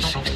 Six.